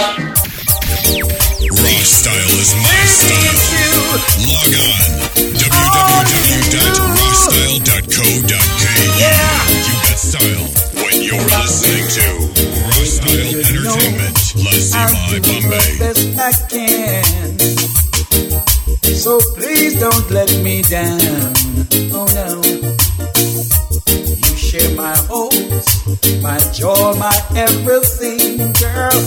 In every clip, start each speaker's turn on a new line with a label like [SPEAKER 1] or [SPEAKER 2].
[SPEAKER 1] Raw style is my style. Log on. www.rawstyle.co.ke. Yeah. You got style when you're listening to Raw Style Entertainment. La Cima Bombay.
[SPEAKER 2] Best I can. So please don't let me down. Oh no. You share my hopes, my joy, my everything, girl.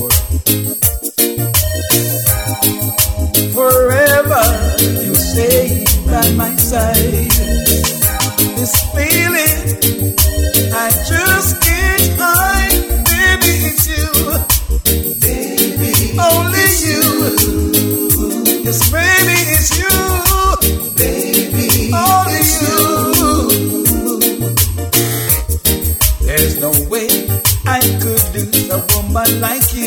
[SPEAKER 2] my side. This feeling, I just can't hide. Baby, it's you. Baby, only it's you. you. Yes, baby, it's you. Baby, only it's you. you. There's no way I could lose a woman like you.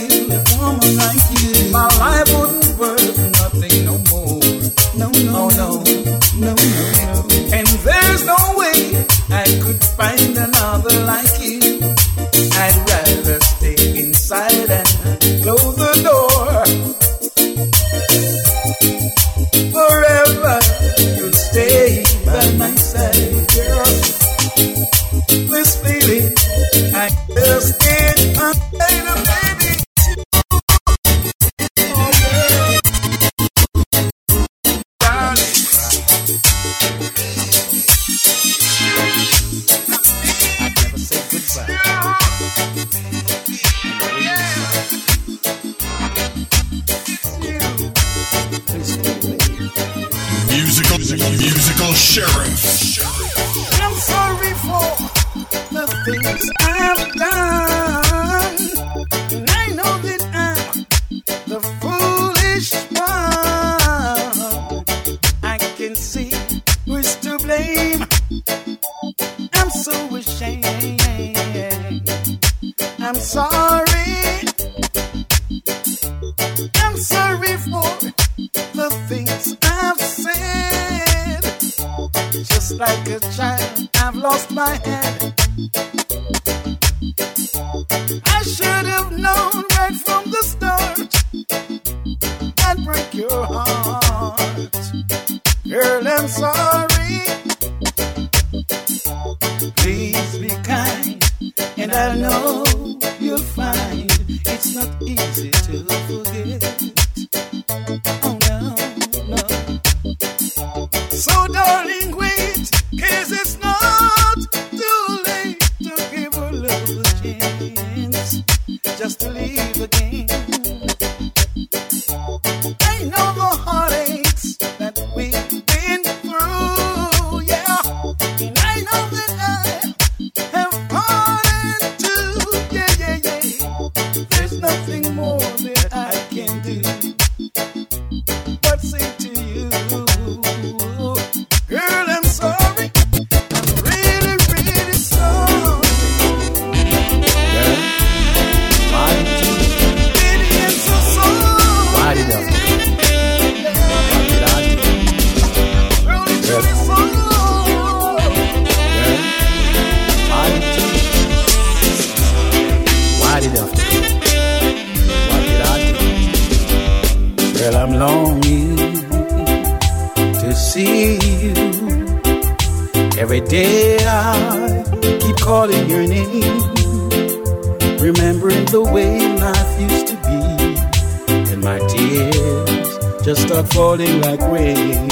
[SPEAKER 2] just start falling like rain.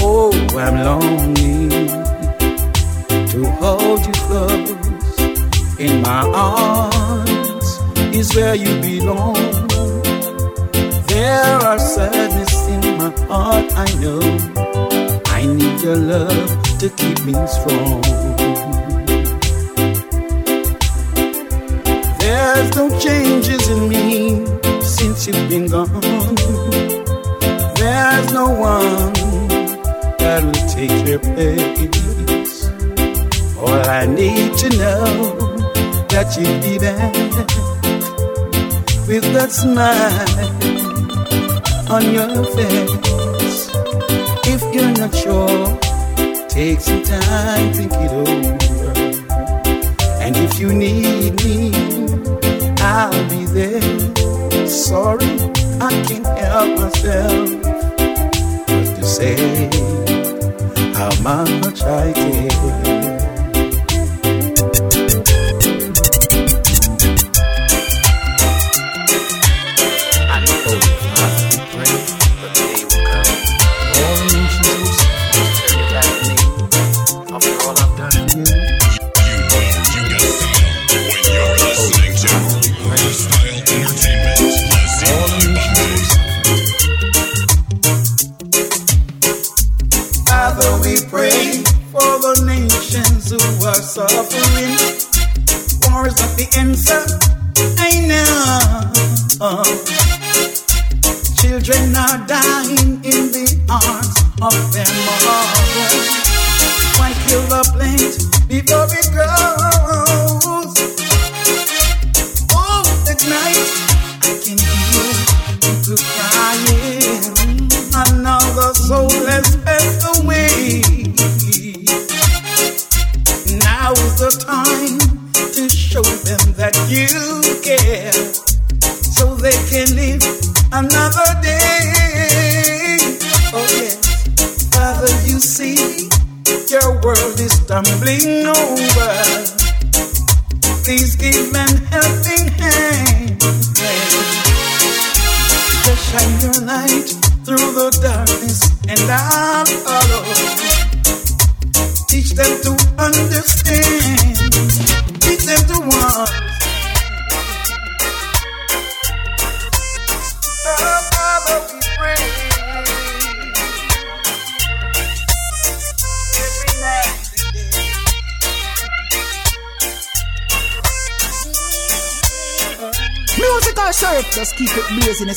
[SPEAKER 2] Oh, I'm longing to hold you close in my arms is where you belong. There are sadness in my heart, I know. I need your love to keep me strong. There's no changes in me since you've been gone. There's no one that'll take your place. All I need to know that you'll be back with that smile on your face. If you're not sure, take some time, think it over. And if you need me, I'll be there. Sorry, I can't help myself but to say how much I care.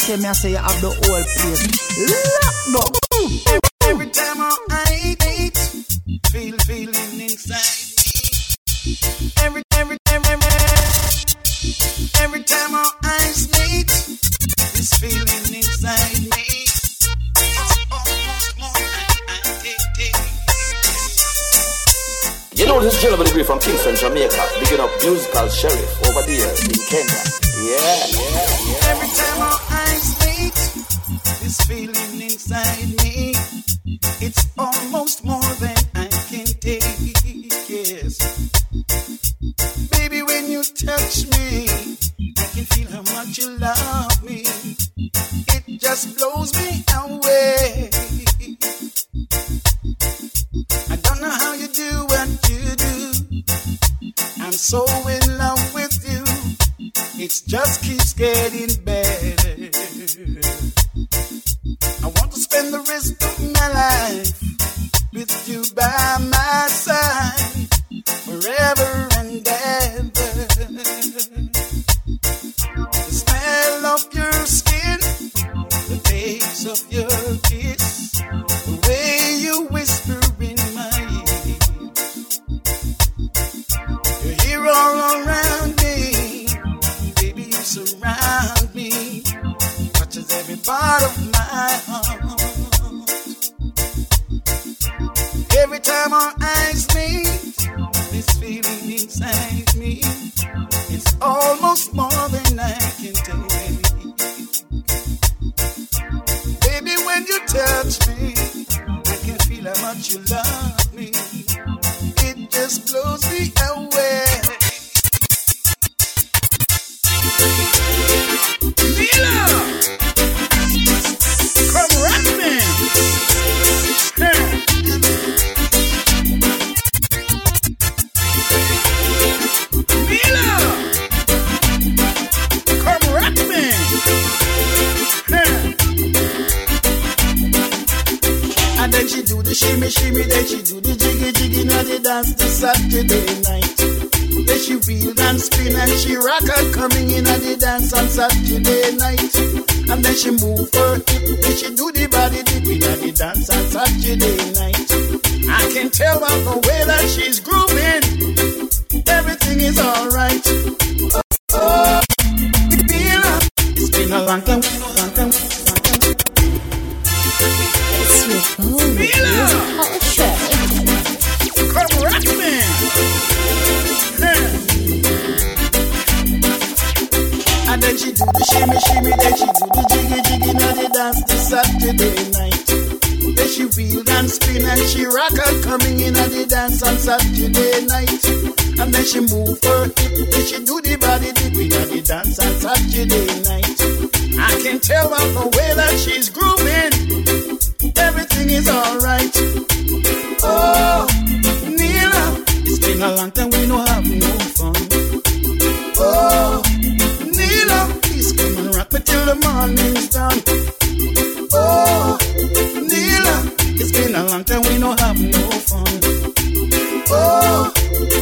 [SPEAKER 3] Say me I say you have the whole place locked
[SPEAKER 2] up. Every time I eat, feel feeling inside me. Every every every every time our eyes meet, this feeling inside me.
[SPEAKER 4] You know this gentleman degree from Kingston, Jamaica, Bigging up musical sheriff over there in Kenya. Yeah, yeah,
[SPEAKER 2] she do the shimmy shimmy, then she do the jiggy jiggy, now they dance the Saturday night. Then she wheel and spin and she rock out coming in and the dance on Saturday night. And then she move her hip, then she do the body dipping and the dance on Saturday night. I can tell by the way that she's grooving, everything is alright. Oh, Nila, it's been a long time we no have no fun. Oh, the morning's done. Oh, Nila, it's been a long time we no have no fun. Oh,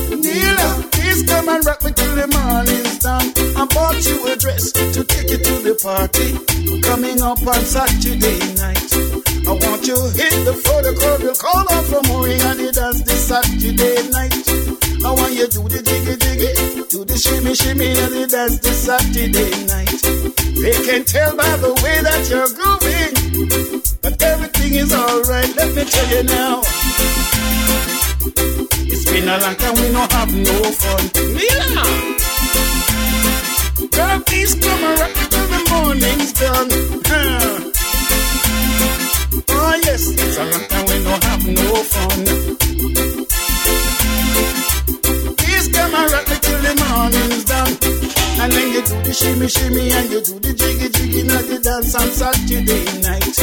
[SPEAKER 2] Nila, please come and rock me till the morning's done. I bought you a dress to take you to the party coming up on Saturday night. I want you hit the floor, the crowd will call out for more and they dance this Saturday night. I want you do the jiggy jiggy, do the shimmy shimmy and they dance this Saturday night. They can tell by the way that you're grooving, but everything is alright. Let me tell you now. It's been a long time we don't have no fun. Mila! Girl, please come me till the morning's done. Huh. Oh yes, it's a long time we don't have no fun. Shimmy shimmy and you do the jiggy jiggy now you dance on Saturday night.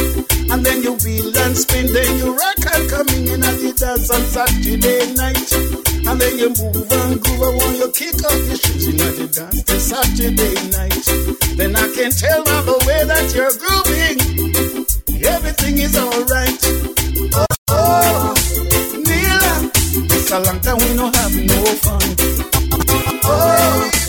[SPEAKER 2] And then you wheel and spin, then you rock and coming in and you dance on Saturday night. And then you move and groove and when you kick off your shoes, you know you dance till Saturday night. Then I can tell by the way that you're grooving, everything is alright. Oh, oh, Nila, it's a long time we don't have no fun. Oh,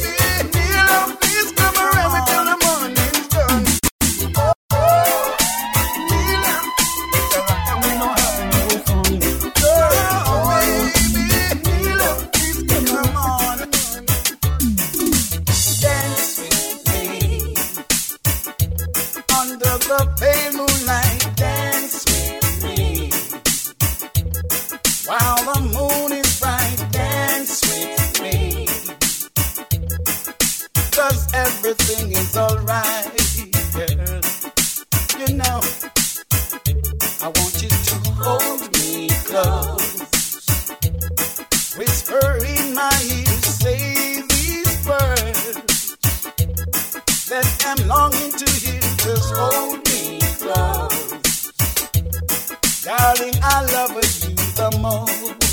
[SPEAKER 2] you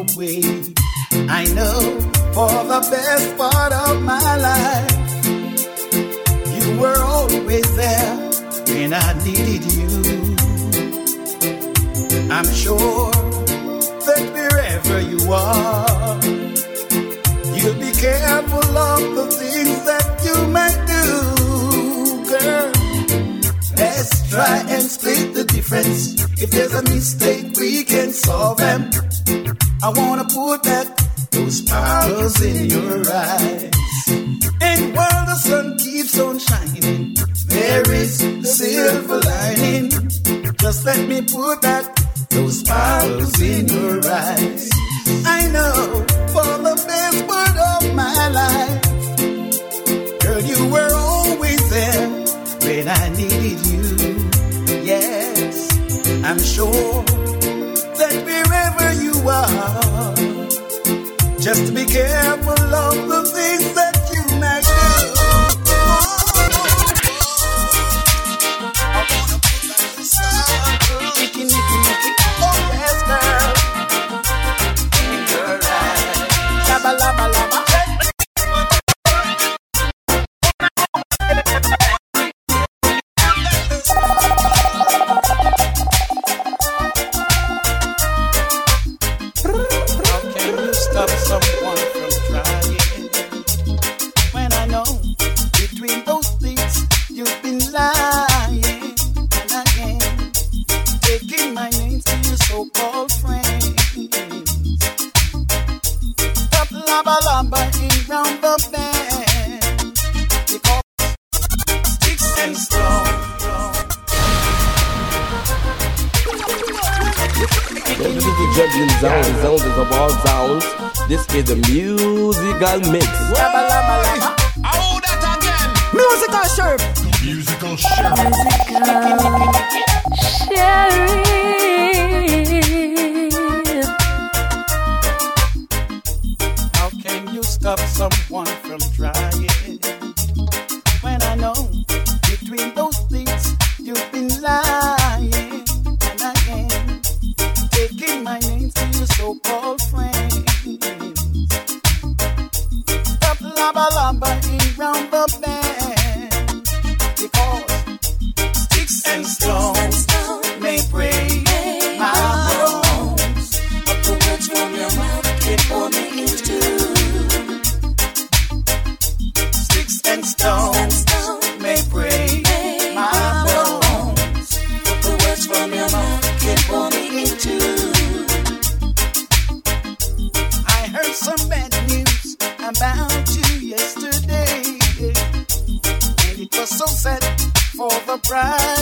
[SPEAKER 2] away. I know
[SPEAKER 5] for the best part of my life, you were always there when I needed you. I'm sure that wherever you are, you'll be careful of the things that you make. do. Let's try and split the difference. If there's a mistake, we can solve them. I wanna put back those powers in your eyes. And while the sun keeps on shining, there is the silver lining. Just let me put back those powers in your eyes. I know for the best part of my life, girl, you were always there when I need. I'm sure that wherever you are, just be careful of the things that you
[SPEAKER 2] measure. legal mix. right.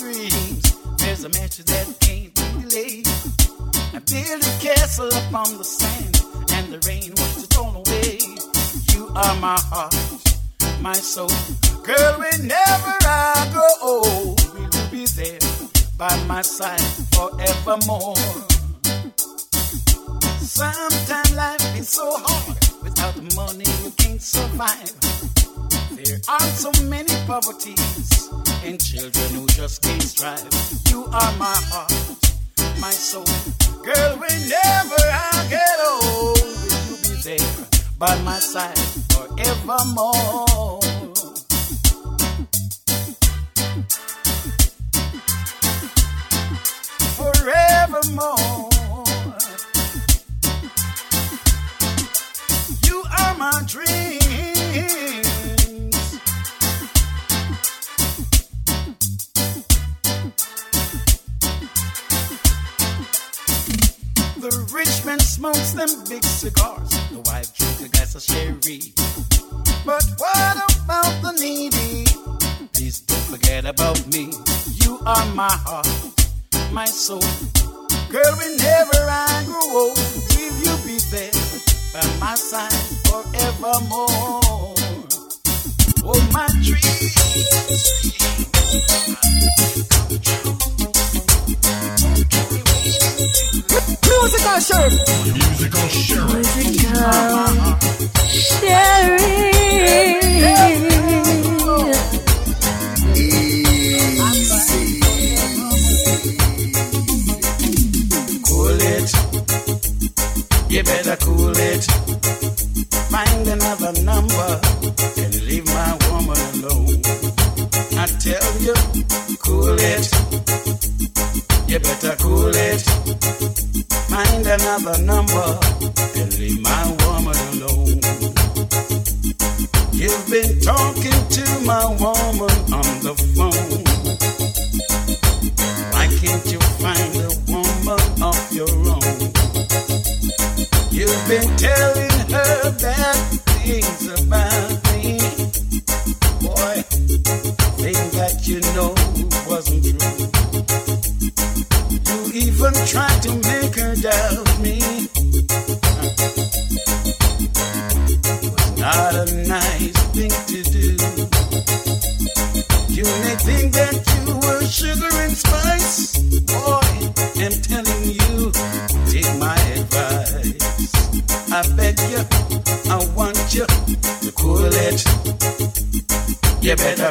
[SPEAKER 2] Dreams. There's a mansion that can't be delayed. I built a castle upon the sand, and the rain it all away. You are my heart, my soul. Girl, whenever I grow old, will you be there by my side forevermore? Sometimes life is so hard, without the money you can't survive. There are so many poverties and children who just can't strive. You are my heart, my soul. Girl, whenever I get old, will you be there by my side forevermore? Forevermore. You are my dreams. The rich man smokes them big cigars. The wife drinks a glass of sherry. But what about the needy? Please don't forget about me. You are my heart, my soul. Girl, whenever I grow old, will you be there by my side forevermore? Oh, my
[SPEAKER 3] Musical sheriff.
[SPEAKER 1] Musical sheriff.
[SPEAKER 2] Cool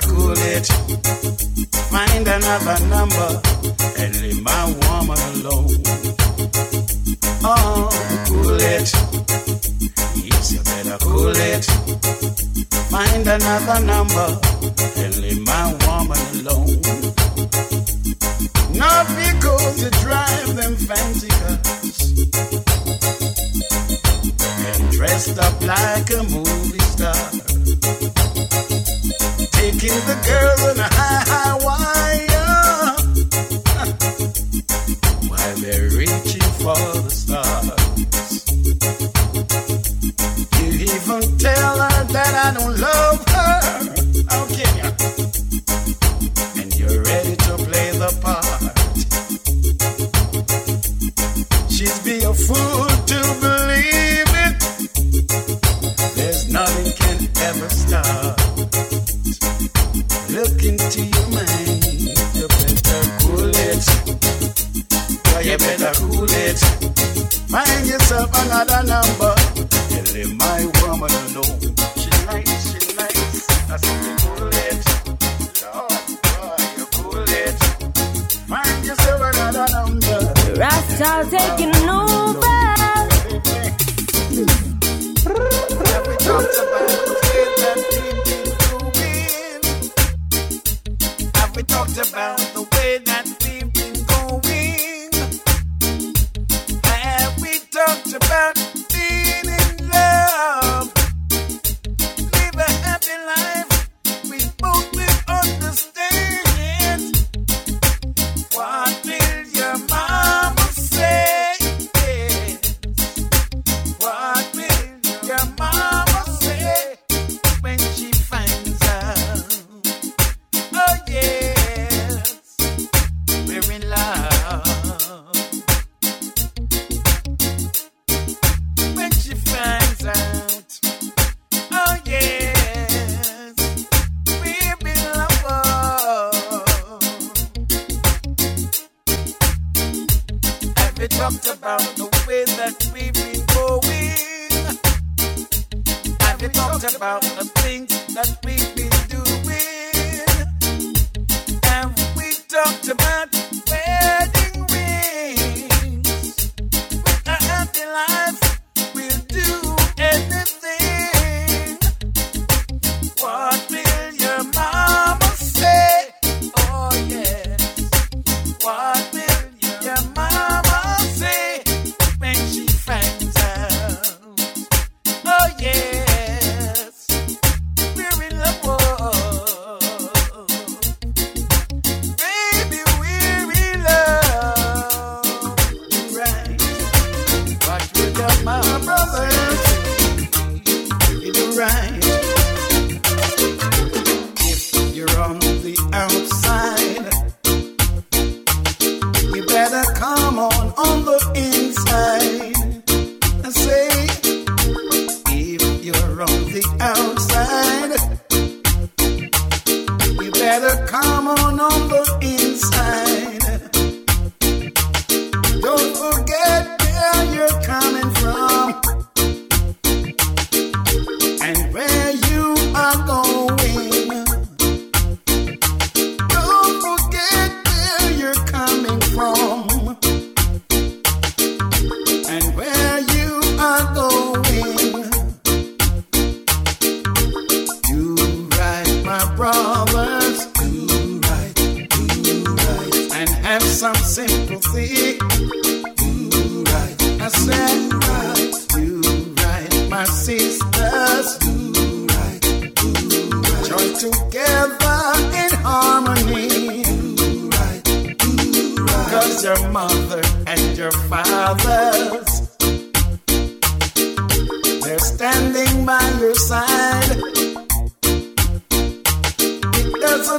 [SPEAKER 2] Cool It. Find another number and leave my woman alone. Oh, cool it. Yes, you better cool it. Find another number and leave my woman alone. Not because you drive them fancy cars and dressed up like a movie the girl in the house.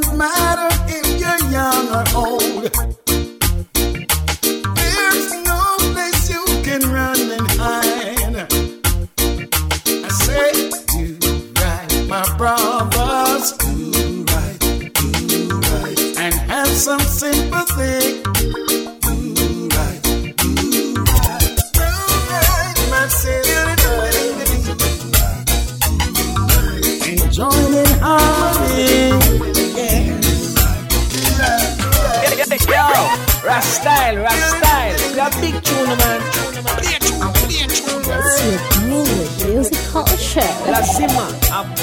[SPEAKER 2] my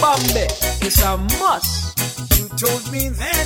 [SPEAKER 6] Bombay. It's a must.
[SPEAKER 2] You told me that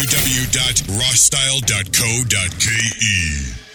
[SPEAKER 1] on www.rawstyle.co.ke.